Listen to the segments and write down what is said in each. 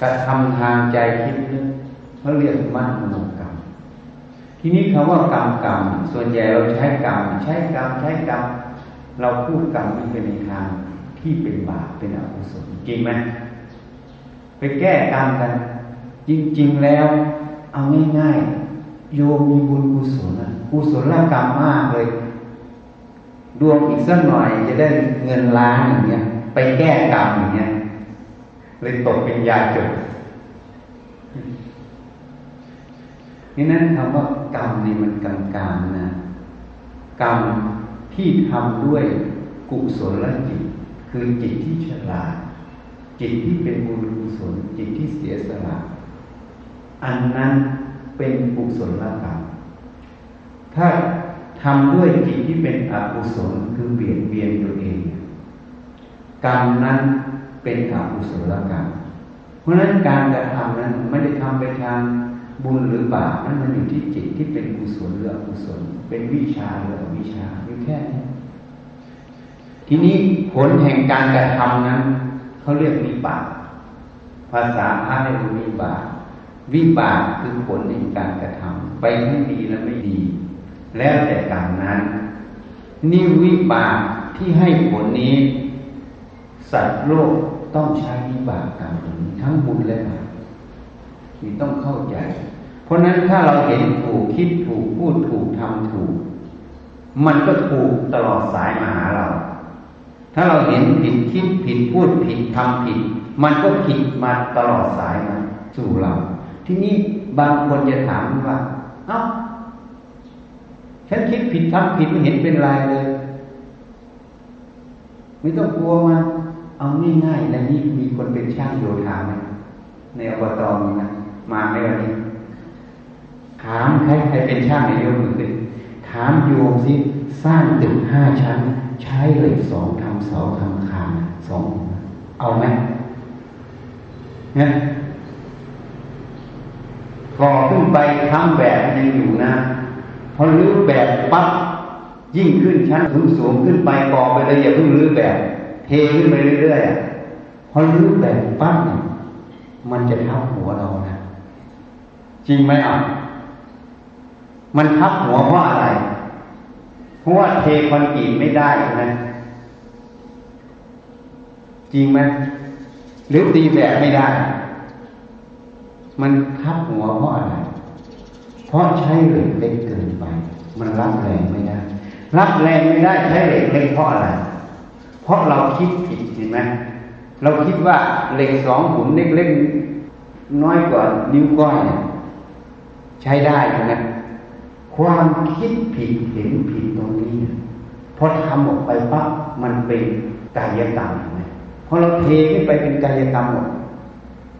กระทำทางใจคิดนึกเขาเรียกมัดโนกรรม ทีนี้คำว่ากรรมกรรมส่วนใหญ่เราใช้กรรมใช้กรรมใช้กรรมเราพูดกรรมมันเป็นในทางที่เป็นบาปเป็นอกุศลจริงไหมไปแก้กรรมกัน จริง ๆแล้ว เอาง่ายๆโยมมีบุญกุศลนะกุศลกรรมมากเลยดวงอีกสักหน่อยจะได้เงินล้านอย่างเงี้ย ไปแก้กรรมอย่างเงี้ย เลยตกเป็นยาจบนี่นั้นคำว่ากรรมนี่มันกลางๆนะ กรรมที่ทำด้วยกุศลจิต คือจิตที่ฉลาด จิตที่เป็นบุญกุศลจิตที่เสียสละอันนั้นเป็นกุศลกรรมถ้าทำด้วยจิตที่เป็นอกุศลคือเบียดเบียนตัวเอง กรรมนั้น เป็นอกุศลกรรมเพราะฉะนั้นการกระทำนั้นไม่ได้ทำไปทางบุญหรือบาปนั้นมันอยู่ที่จิตที่เป็นกุศลหรืออกุศล เป็นวิชาหรืออวิชาอยู่แค่นี้ทีนี้ผลแห่งการกระทำนั้นเขาเรียกวิบากภาษาพระเรียกวิบากวิบากคือผลแห่งการกระทำไปไม่ดีและไม่ดี แล้วแต่กรรมนั้นนี่วิบากที่ให้ผลนี้ สัตว์โลก ต้องใช้วิบากกรรมนี้ทั้งบุญและบาปนี่ต้องเข้าใจ เพราะนั้นถ้าเราเห็นถูกคิดถูกพูดถูกทำถูก มันก็ถูกตลอดสายมาหาเรา ถ้าเราเห็นผิดคิดผิดพูดผิดทำผิด มันก็ผิดมาตลอดสายมาสู่เรา ทีนี้บางคนจะถามว่า เอ้าฉันคิดผิดทำผิดไม่เห็นเป็นไรเลย ไม่ต้องกลัวมัน เอาง่ายๆแล้วนี่มีคนเป็นช่างโยธาไหมในอบตมีนะมาในวันนี้ ถามใครใครเป็นช่างในโยมมือขึ้นถามโยมสิสร้างตึกห้าชั้น ใช้เหล็กสองทำเสาทำคานสองเอาไหมเนี่ยก่อขึ้นไปทำแบบยังอยู่นะพอรื้อแบบปั๊บยิ่งขึ้นชั้นสูงสูงขึ้นไปก่อไปเลยอย่าเพิ่งรื้อแบบ เทขึ้นไปเรื่อยๆพอรื้อแบบปั๊บเนี่ยมันจะทับหัวเรานะ จริงไหมอะมันทับหัวเพราะอะไร เพราะว่าเทคอนกรีตไม่ได้นะจริงไหมหรือตีแบบไม่ได้ มันทับหัวเพราะอะไร เพราะใช้เหล็กเล็กเกินไป มันรับแรงไม่ได้ รับแรงไม่ได้ใช้เหล็กเล็กเพราะอะไร เพราะเราคิดผิดเห็นไหมเราคิดว่าเหล็กสองหุ่นเล็กๆน้อยกว่านิ้วก้อยใช้ได้ใช่ไหมความคิดผิดเห็นผิดตรงนี้พอทำออกไปปั๊บมันเป็นกายกรรมใช่ไหมพอเราเทขึ้นไปเป็นกายกรรมหมด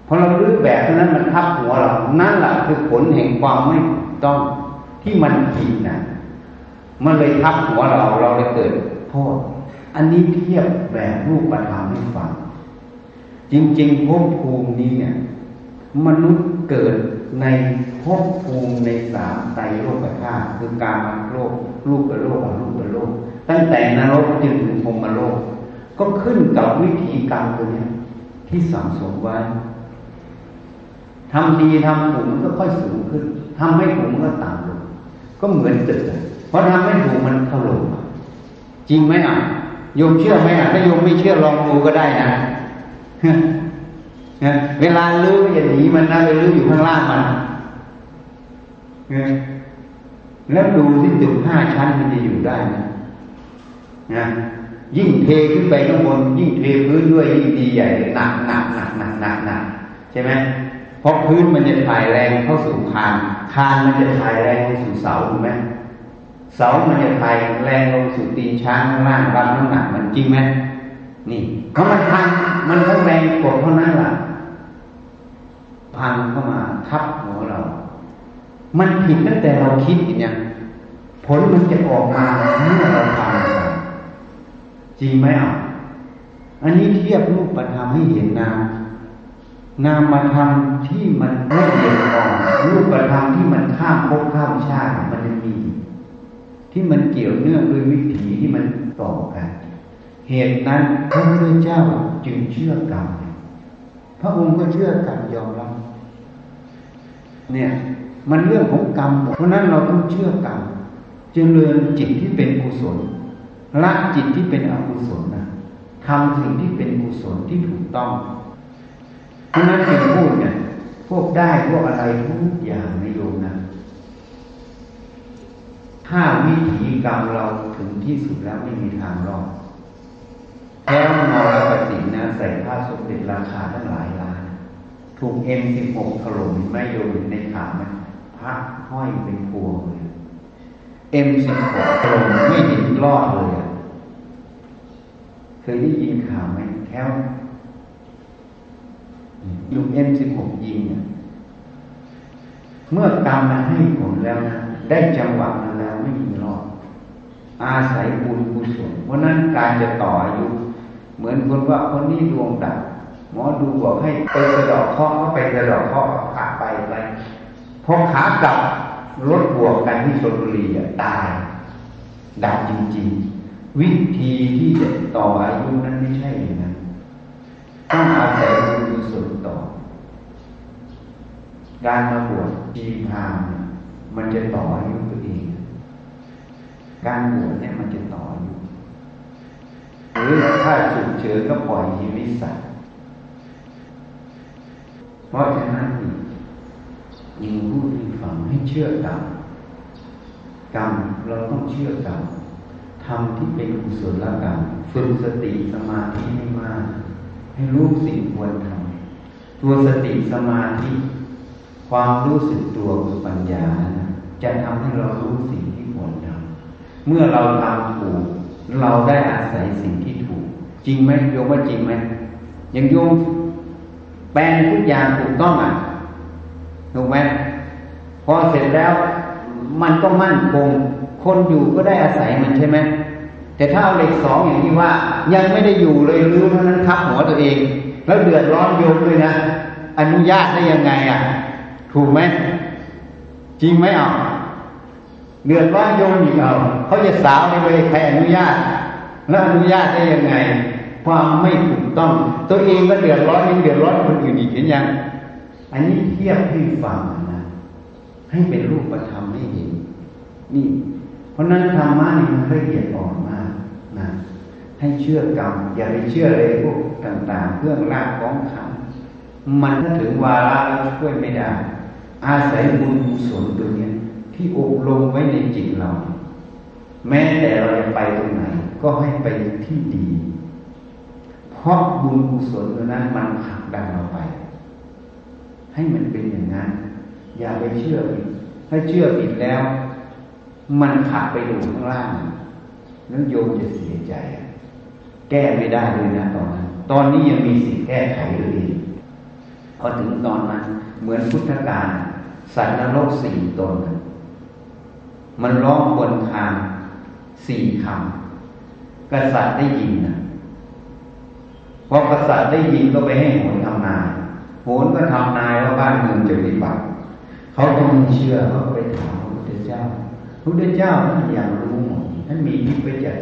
พอเรารื้อแบบนั้นมันทับหัวเรา นั่นแหละคือผลแห่งความไม่ต้องที่มันผิดนะมันเลยทับหัวเราเราเลยเกิดโทษ อันนี้เทียบแบบรูปธรรมให้ฟัง จริงๆภพภูมินี้เนี่ย มนุษย์เกิดในภพภูมิในสามไตรโลกธาตุคือการมโลกรูปโลกอรูปโลก ตั้งแต่นรกจนถึงพรมโลก ก็ขึ้นกับวิธีกรรมตัวนี้ที่สังสมไว้ทำดีทำถูกมันก็ค่อยสูงขึ้นทำไม่ถูกมันก็ต่ำลงก็เหมือนตึกเพราะทำไม่ถูกมันถล่มจริงไหมอะ โยมเชื่อไหมอะถ้าโยมไม่เชื่อลองดูก็ได้นะเวลาลื้ออย่าหนีมันนะไปลื้ออยู่ข้างล่างมันแล้วดูที่ตึกห้าชั้นมันจะอยู่ได้นะนะยิ่งเทขึ้นไปข้างบน ยิ่งเทพื้นด้วยยิ่งดีใหญ่หนักหนักหนักหนักหนักหนักใช่ไหมเพราะพื้นมันจะถ่ายแรงเข้าสู่คานคานมันจะถ่ายแรงลงสู่เสาถูกไหม เสามันจะถ่ายแรงลงสู่ตีนช้างข้างล่างรับน้ำหนักมันจริงไหมนี่เขามันพังมันทั้งแรงกดเท่านั้นแหละพังเข้ามาทับหัวเรา มันผิดตั้งแต่เราคิดอย่างผลมันจะออกมาเมื่อเราทำจริงไหมอะอันนี้เทียบรูปธรรมให้เห็นนามนามธรรมที่มันละเอียดอ่อนรูปธรรมที่มันข้ามภพข้ามชาติมันยังมี ที่มันเกี่ยวเนื่องด้วยวิถีที่มันต่อกัน เหตุนั้นพระพุทธเจ้าจึงเชื่อกรรม พระองค์ก็เชื่อกรรมยอมรับเนี่ยมันเรื่องของกรรม เพราะนั้นเราต้องเชื่อกรรมเจริญจิตที่เป็นกุศลละจิตที่เป็นอกุศลนะทำสิ่งที่เป็นกุศลที่ถูกต้องเพราะนั้นเป็นพูดเนี่ยพวกได้พวกอะไรทุกอย่างในโยมนะ ถ้าวิถีกรรมเราถึงที่สุดแล้วไม่มีทางรอดแท้มอรปฏินะใส่ผ้าสมเด็จราคาตั้งหลายล้าน ถูกเอ็มสิบหกถล่มไม่โยนในขาไหมพระห้อยเป็นพวงเลยเอ็มสิบหกถล่มไม่เห็นรอดเลยเคยได้ยินข่าวไหมแค่ดูเอ็มสิบหกยิงเมื่อกรรมมันให้ผลแล้วนะ ได้จังหวะนั้นแล้วไม่มีรอดอาศัยบุญกุศลเพราะนั้นการจะต่ออายุ เหมือนคนว่าคนนี้ดวงดับหมอดูบอกให้ไปสะดอกข้อก็ไปสะดอกข้อขาไปไปพอขากลับรถบวกกันที่ชนบุรีตายดับจริง ๆ วิธีที่จะต่ออายุนั้นไม่ใช่อย่างนั้นต้องอาศัยบุญกุศลต่อ การมาบวชจีพาม มันจะต่ออายุตัวเอง การบวชเนี่ยมันจะต่ออายุหรือถ้าฉุกเฉินก็ปล่อยชีวิตสัตว์เพราะฉะนั้นยิงพูดให้ฟังให้เชื่อกรรมกรรมเราต้องเชื่อกรรมทำที่เป็นกุศลกรรมฝึกสติสมาธิให้มาก ให้รู้สิ่งควรทำตัวสติสมาธิ ความรู้สึกตัวคือปัญญานะ จะทำให้เรารู้สิ่งที่ควรทำเมื่อเราทำถูก เราได้อาศัยสิ่งที่ถูก จริงไหมโยมว่าจริงไหมยังโยมแปลงทุกอย่างถูกต้องอะถูกไหมพอเสร็จแล้วมันก็มั่นคง คนอยู่ก็ได้อาศัยมันใช่ไหมแต่ถ้าเอาเหล็กสองอย่างที่ว่า ยังไม่ได้อยู่เลยรู้อเท่านั้นทับหัวตัวเอง แล้วเดือดร้อนโยมด้วยนะอนุญาตได้ยังไงอะ ถูกไหมจริงไหมอะ เดือดร้อนโยมอีกเอาเขาจะสาวในเวใครอนุญาต แล้วอนุญาตได้ยังไง ความไม่ถูกต้อง ตัวเองก็เดือดร้อนยังเดือดร้อนคนอื่นอีกเห็นยัง อันนี้เทียบให้ฟังนะให้เป็นรูปธรรมให้เห็น นี่ เพราะนั้นธรรมะนี่มันละเอียดอ่อนมากนะให้เชื่อกรรมอย่าไปเชื่อเลยพวกต่าง ๆเครื่องรางของขังมันถ้าถึงวาระแล้วช่วยไม่ได้ อาศัยบุญกุศลตัวนี้ ที่อบรมไว้ในจิตเรา แม้แต่เราจะไปตรงไหน ก็ให้ไปที่ดี เพราะบุญกุศลนั้นมันผลักดันเราไป ให้มันเป็นอย่างนั้น อย่าไปเชื่อผิดถ้าเชื่อผิดแล้ว มันขับไปอยู่ข้างล่างแล้วโยมจะเสียใจ แก้ไม่ได้เลยนะตอนนั้น ตอนนี้ยังมีสิ่งแก้ไขเลยพอถึงตอนนั้น เหมือนพุทธกาลสัตว์นรกสี่ตน มันร้องบนคางสี่คำกษัตริย์ได้ยินนะพอกษัตริย์ได้ยินก็ไปให้โหนทำนายโหนก็ทำนายว่าบ้านเมืองจะวิบัติเขาก็ไม่เชื่อเขาก็ไปถามพระพุทธเจ้าพระพุทธเจ้าท่านอยากรู้หมดท่านมีทิพยจักร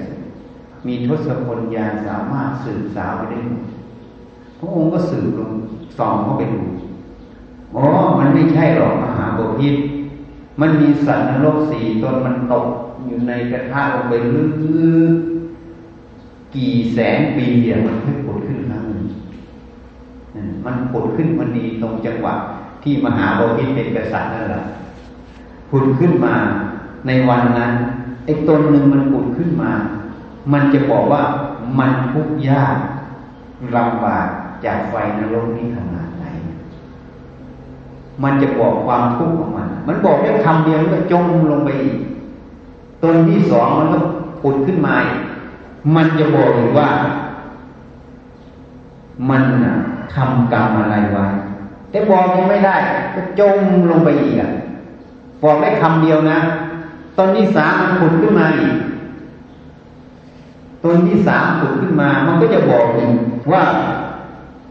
มีทศพลญาสามารถสืบสาวไปได้หมดพระองค์ก็สืบลงส่องเข้าไปดูอ๋อมันไม่ใช่หรอกมหาบพิษ มันมีสัตว์นรกสี่ตนมันตกอยู่ในกระทะลงไปลึกๆกี่แสนปีเนี่ยมันค่อยผุดขึ้นครั้งหนึ่งมันผุดขึ้นมันดีตรงจังหวะที่มหาบพิตเป็นกษัตริย์นั่นแหละผุดขึ้นมาในวันนั้นไอ้ตนหนึ่งมันผุดขึ้นมา มันจะบอกว่ามันทุกข์ยากลำบากจากไฟนรกนี้ขนาดไหน มันจะบอกความทุกข์ของมัน มันบอกแค่คำเดียวมันก็จมลงไปอีกตนที่สองมันก็ผุดขึ้นมา มันจะบอกอีกว่า มันทำกรรมอะไรไว้ แต่บอกยังไม่ได้ ก็จมลงไปอีกอะบอกได้คำเดียวนะตอนที่สามมันผุดขึ้นมาอีกตนที่สามผุดขึ้นมา มันก็จะบอกอีกว่า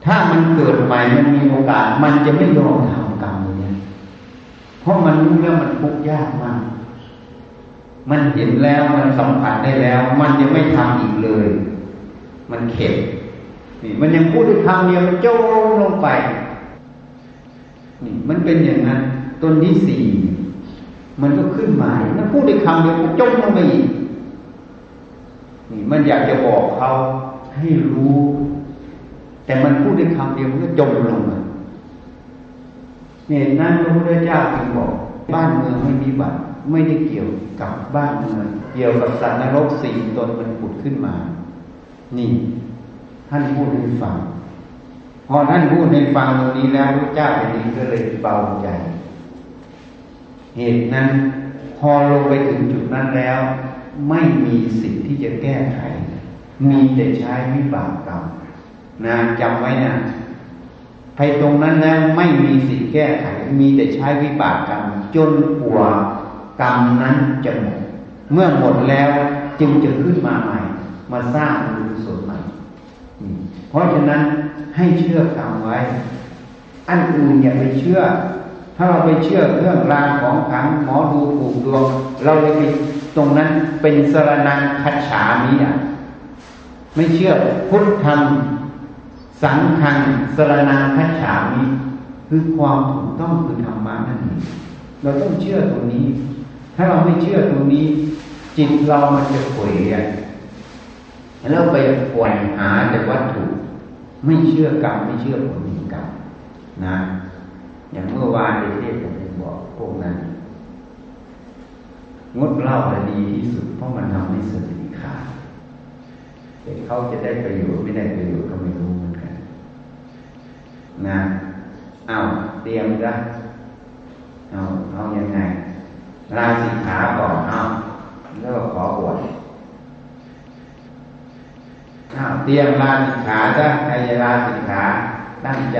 ถ้ามันเกิดใหม่มันมีโอกาส มันจะไม่ยอมทำ เพราะมันรู้แล้วมันทุกข์ยากมากมันเห็นแล้วมันสัมผัสได้แล้ว มันจะไม่ทำอีกเลย มันเข็ดนี่มันยังพูดด้วยคำเดียวมันโจมลงไปนี่มันเป็นอย่างนั้นต้นที่สี่มันก็ขึ้นมามันพูดด้วยคำเดียวมันจมลงไปอีกนี่มันอยากจะบอกเขาให้รู้ แต่มันพูดด้วยคำเดียวมันก็จมลงมา เนี่ยนั่นพระพุทธเจ้าจึงบอก บ้านเมืองไม่มีบัตรไม่ได้เกี่ยวกับบ้านเมืองเกี่ยวกับสัตว์นรกสี่ตนมันผุดขึ้นมา นี่ ท่านพูดให้ฟังพอท่านพูดให้ฟังตรงนี้แล้วพระเจ้าแผ่นดินก็เลยเบาใจ เหตุนั้นพอลงไปถึงจุดนั้นแล้ว ไม่มีสิทธิ์ที่จะแก้ไข มีแต่ใช้วิบากกรรมนะจำไว้นะ ไปตรงนั้นแล้วไม่มีสิทธิ์แก้ไข มีแต่ใช้วิบากกรรมจนกว่ากรรมนั้นจะหมด เมื่อหมดแล้วจึงจะขึ้นมาใหม่ มาสร้างบุญส่วนใหม่ เพราะฉะนั้นให้เชื่อกรรมไว้ อันอื่นอย่าไปเชื่อ ถ้าเราไปเชื่อเรื่องรางของขังหมอดูผูกดวง เราเลยไปตรงนั้นเป็นสรนังคัจฉามิอะไม่เชื่อพุทธธรรม สังฆังสรนังคัจฉามิคือความถูกต้องคือธรรมะนั่นเองเราต้องเชื่อตรงนี้ ถ้าเราไม่เชื่อตรงนี้ จิตเรามันจะเขวแล้วไปปวยหาแต่วัตถุ ไม่เชื่อกรรมไม่เชื่อผลแห่งกรรมนะ อย่างเมื่อวานในเทศผมบอกพวกนั้นงดเหล้าจะดีที่สุด เพราะมันทำให้สติขาดแต่เขาจะได้ประโยชน์ไม่ได้ประโยชน์ก็ไม่รู้ นะเอาเตรียมซะเอาเอายังไงลาสิกขาก่อนเอาแล้วก็ขอบวชอ้าเตรียมลาสิกขาซะใครจะลาสิกขาตั้งใจ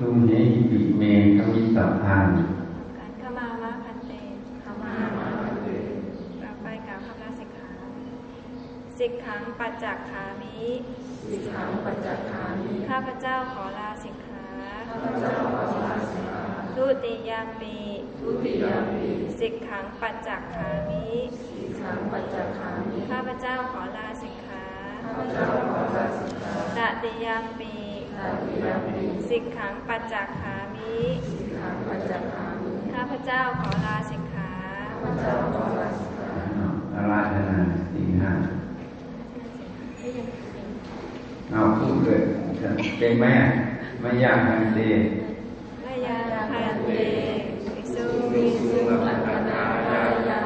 ตุมเหหิปิเมฆมิสาทานขันธมาละพันเตขมาละพันเตต่ไปกลาลาสิกขาสิกขังปัจจักขามิสิกขังปัจจักขามิข้าพเจ้าขอลาสิกขาข้าพเจ้าขอลาสิกขาทุติยามีทุติยามีสิกขังปัจจักขามิสิกขังปัจจักขามิข้าพเจ้าขอลา ยเก่งไหมไม่ยากทันทีไม่ยากทันทีสุวิสุลักนายายะ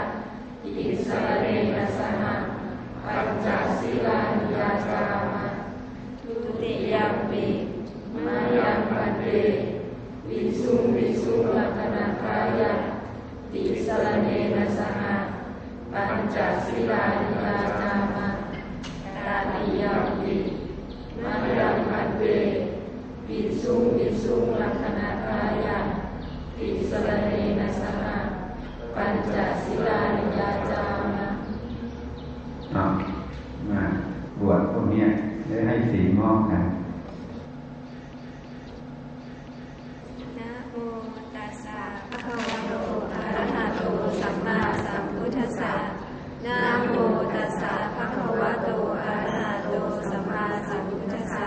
อิสเรนะสหปัญจศีลานิยาจามทุติยมปีมายังปันเตวิสุายะติสรเนนะสหะ ปัญจศีลานิยาจามะตาติยมปิมัจยังพันเตปิสุงปิสุงลักขณากายาติสรเนนะสหะปัญจสิลานิยาจามาบวชพวกเนี้ยได้ให้สีมอบกัน นะโมตัสสะภะคะวะโตอะระหะโตสัมมาสัมพุทธัสสะนะโมตัสสะภะคะวะโตอะระหะโตสัมมาสัมพุทธัสสะ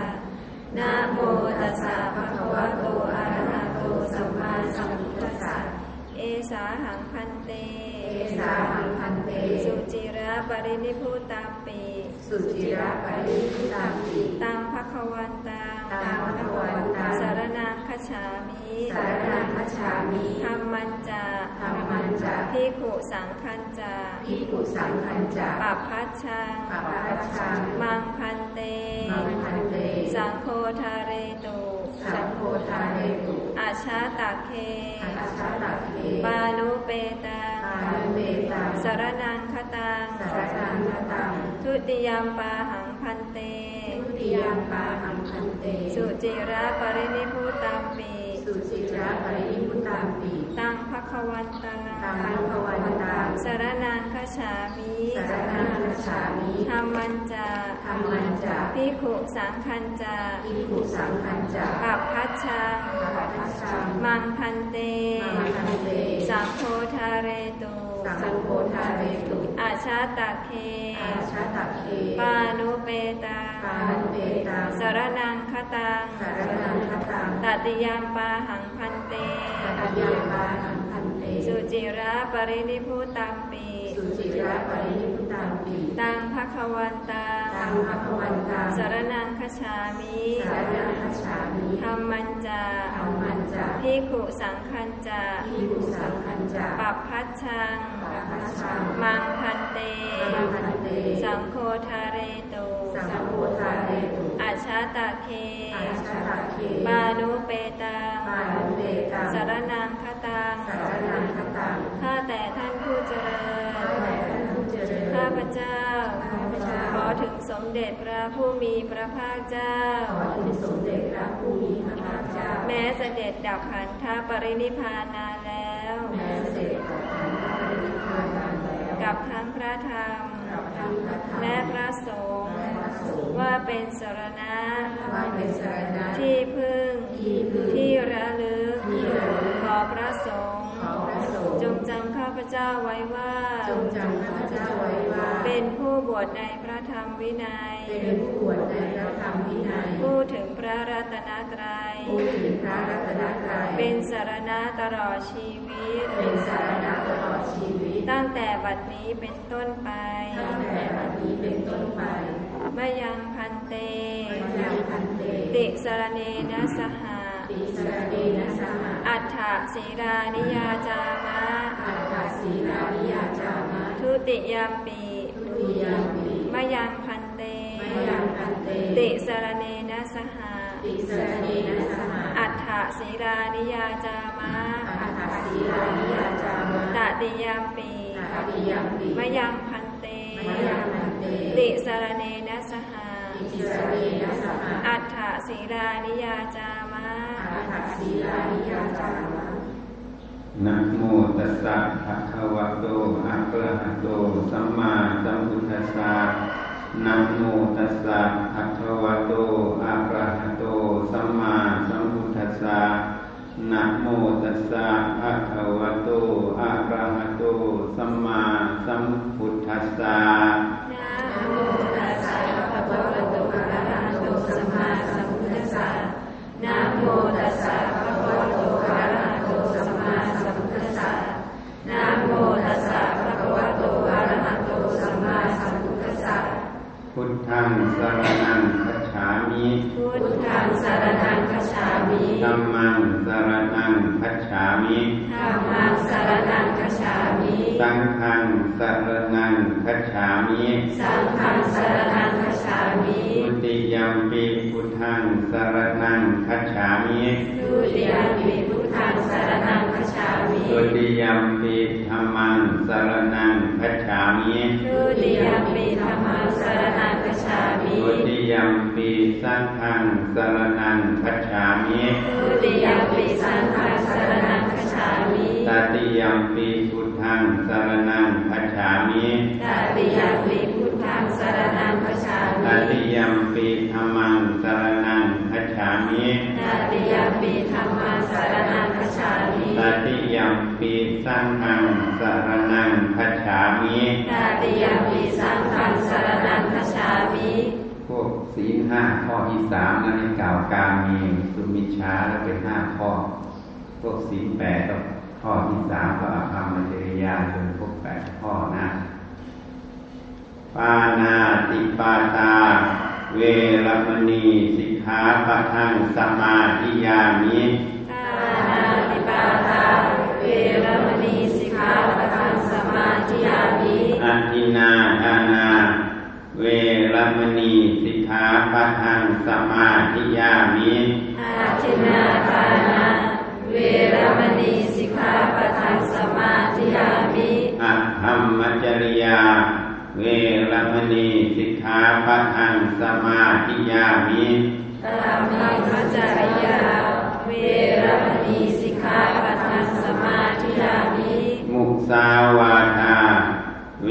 นะโมตัสสะภะคะวะโตอะระหะโตสัมมาสัมพุทธัสสะเอสาหังพันเต เอสาหังพันเต สุจิระปรินิพุตามปี สุจิระปริพุตามปิตังภคะวันตังตังภคะวันตังสารนังคฉามิสารนังคัจฉามิธรรมันจาธัมมันจะพิขุสังคันจาภิกขุสังคัญจะปัปพัชชังปัปปัชชังมังพันเตมังพันเต สังโฆทาเรตุสังโฆทาเรตุอาชาตาเคอาชาตักเคปานุเปตังปานุเบตังสารนังคตังสารนังคตังทุติยมปาหังพันเตทุติยมปาหังพันเต สุจิระปรินิพุตัมปี สุจิระปริพุตามปิตังภคะวันตังตังภคะวันตังสารนังคฉามิสารนังคัจฉามิธรรมันจาธัมมันจะพิขุสังคันจาภิกขุสังคัญจะปัปพัชชังปัปปัชชังมังพันเตมังคันเตสังโฆทาเรตุ สังโฆทาเรตุอาชาตาเค อาชาตักเค ปานุเปตังปานุเบตังสารนังคตังสารนังคตังตติยามปาหังพันเตตัญญาปาหังพันเต สุจิระปรินิพุตัมปี สุจิระปรินิพุตังปี ตังภคะวันตัง ตังภคะวันตังสารนังคฉามิสารนังคัจฉามิธรรมันจาธัมมันจะพิขุสังคันจาภิกขุสังคัญจะปัปพัชชังปัปปัชชังมังพันเตมังคันเต สังโฆทาเรตุสังโฆทาเรตุอาชาตาเคอาชาตักเคปานุเปตังปานุเบตังสารนังคตังสารนังคตังข้าแต่ท่านผู้เจริญข้าแต่ท่านผู้เจริญข้าพเจ้าข้าพเจ้าขอ ถึงสมเด็จพระผู้มีพระภาคเจ้า ขอถึงสมเด็จพระผู้มีพระภาคเจ้า แม้เสด็จดับขันธปรินิพพานนานแล้ว แม้เสด็จกับขันธ์พระปรินิพพานนานแล้ว กับทั้งพระธรรมกับทั้งพระธรรมและพระสงฆ์และพระสงฆ์ว่าเป็นสรณะว่าเป็นสรณะที่พึ่งที่พึ่งที่ระลึกที่ระลึกขอพระสงฆ์ขอพระ สงฆ์จงจำข้าพเจ้าไว้ว่า จงจำข้าพเจ้าไว้ว่า เป็นผู้บวชในพระธรรมวินัย เป็นผู้บวชในพระธรรมวินัยพูดถึงพระรัตนตรัยพูดถึงพระรัตนตรัย เป็นสารณะตลอดชีวิต เป็นสารณะตลอดชีวิต ตั้งแต่บัดนี้เป็นต้นไป ตั้งแต่บัดนี้เป็นต้นไปมยังพันเตมัจยังพันเตติสรเนนะสหะ ปิสรเนนะสหะอัฏฐศีรานิยาจามะ อัตถสีนานิยาจามะทุติยามปีทุติยามปิมยังพันเต มยังพันเต ติสรเนนะสหะปิสรเนนะสหะอัฏฐศีรานิยาจามะอัตถสีนานิยาจามะตติยามปีตติยามปิมยังพันเตมยังพันเตติสรเนนะสหะปิสรเนนะสหะอัฏฐศีรานิยาจามะ อัตถสีนานิยาจามะนะโมตัสสะภะคะวะโตอะระหะโตสัมมาสัมพุทธัสสะนะโมตัสสะภะคะวะโตอะระหะโตสัมมาสัมพุทธัสสะนะโมตัสสะภะคะวะโตอะระหะโตสัมมาสัมพุทธัสสะนะโมตัสสะภะคะวะโตอะระหะโตสัมมาสัม นะโมตัสสะภะคะวะโตอะระหะโตสัมมาสัมพุทธัสสะนะโมตัสสะภะคะวะโตอะระหะโตสัมมาสัมพุทธัสสะพุทธังสรณังคัจฉามิพุทธังสารนังคัจฉามิธัมมังสรณังคัจฉามิธัมมังสารนังคัจฉามิ สังฆังสรณังคัจฉามิ สังฆังสารนังคัจฉามิ ทุติยมปี พุทธังสรณังคัจฉามิทุติยมปิพุทธังสารนังคัจฉามิตทุติยมปีธรรมังสารนังคัจฉามิทุติยมปีธรรมังสรณังคัจฉามิทุติยมปีสังฆังสารนังคัจฉามิทุติยมปีสังฆังสรณังคัจฉามิตติยมปีพุทธังสารนังคัจฉามิตติยมปีพุท ธังสรณังคัจฉาตมิติยมปีธรรมังสารนังคัจฉามิตติยมปีธรรมังสรณังคัจฉามิตติยมปีสังฆังสารนังคัจฉามิตติยมปีสังฆังสรณังคัจฉามิพวกศีลห้าข้อที่สามนั้นให้กล่าวการมีสุมิชฌาแล้วเป็นห้าข้อ พวกศีลแปดก็ข้อที่สามก็อภรรมจริยาจนครบแปดข้อนะ ปานาติปาตา เวรมณีสิกขาปะทังสมาธิยามิทานาติปาตา เวรมณีสิกขาปะทังสมาธิยามิอัตินาทานา เวรมณีสิกขาปะทังสมาธิยามิอาทินนาทานาเวรมณีสิกขาปะทังสมาธิยามิอะหัมมัจจริยา เวรมณีสิกขาปะทังสมาธิยามิตามิมัจจริยาเวรมณีสิกขาปะทังสมาธิยามิ มุสาวาทา เว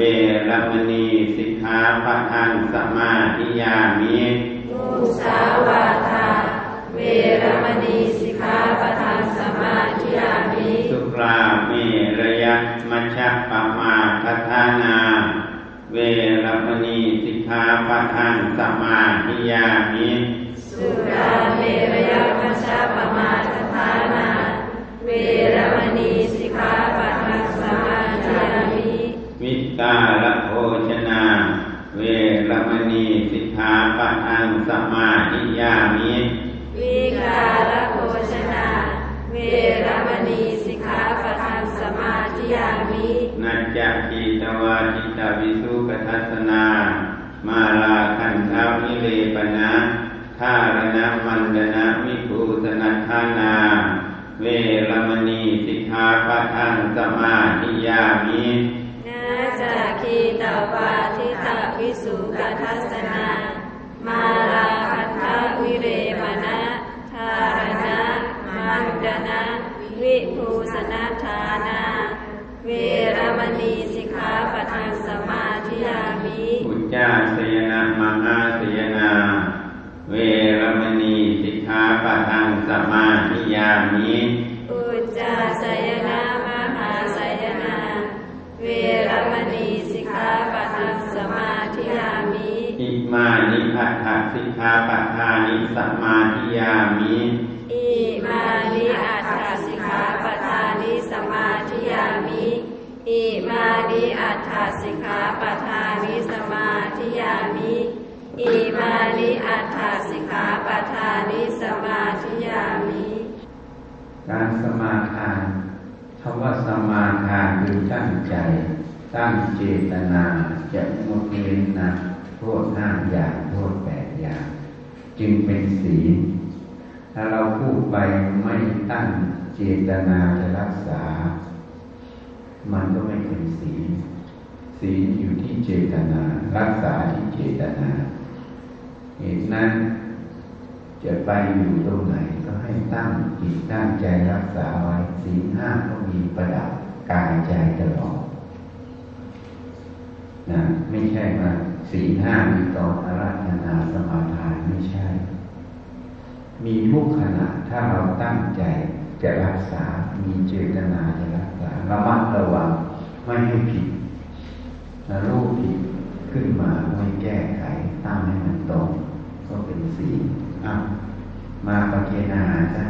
รมณีสิกขาปะทังสมาธิยามิมุสาวาทา เวรมณีสิกขาปะทังสมาธิยามิ สุราเมระยะมัชฌะปะมาทธานา เวรมณีสิกขาปะทังสมาธิยามิสุราเมรยมัชฌะปมาทฐานาเวรมณีสิกขาปะทังสมาธิยามิวิตาลโภชนา เวรมณีสิกขาปะทังสมาธิยามิวิกา วิเลปนะทารณมันดนะวิภูสนัทธานา เวรมณีสิกขาปะทังสมาธิยามินาจาคีตวาทิตาวิสุกทัสสนา มาลาคันทะวิเรมนะทารณะมันดนะวิภูสนาทานา เวรมณีสิกขาปะทังสมาธิยามิอุจจาสยนะมหาสยนา เวรมณีสิกขาปะทังสมาธิยามิอุจจาสยนามหาสยนา เวรมณีสิกขาปะทังสมาธิยามิอิมานิอัตถสิกขาปะทานิสมาธิยามิอิมานิอัตถสิกขาปทานิสมาธิยามิอิมานิอัตถสิกขาปทานิสมาธิยามิ อิมานิอัตถสิกขาปทานิสมาธิยามิ การสมาทานคำว่าสมาทานคือตั้งใจ ตั้งเจตนาจะงดเว้นนะโทษห้าอย่างโทษแปดอย่าง จึงเป็นศีลถ้าเราพูดไปไม่ตั้งเจตนาจะรักษา มันก็ไม่เป็นศีลศีลอยู่ที่เจตนา รักษาที่เจตนา เหตุนั้นจะไปอยู่ตรงไหนก็ให้ตั้งจิตตั้งใจรักษาไว้ศีห้าก็มีประดับกายใจตลอดนะไม่ใช่ว่าศีห้ามีตอนอาราธนาสมาทานไม่ใช่ มีทุกขณะถ้าเราตั้งใจจะรักษา มีเจตนาจะรักษาระมัดระวังไม่ให้ผิดนะรูปผิดขึ้นมาไม่แก้ไข ตั้งให้มันตรงก็เป็นสีอะมาปฏิเกนาจ้ะ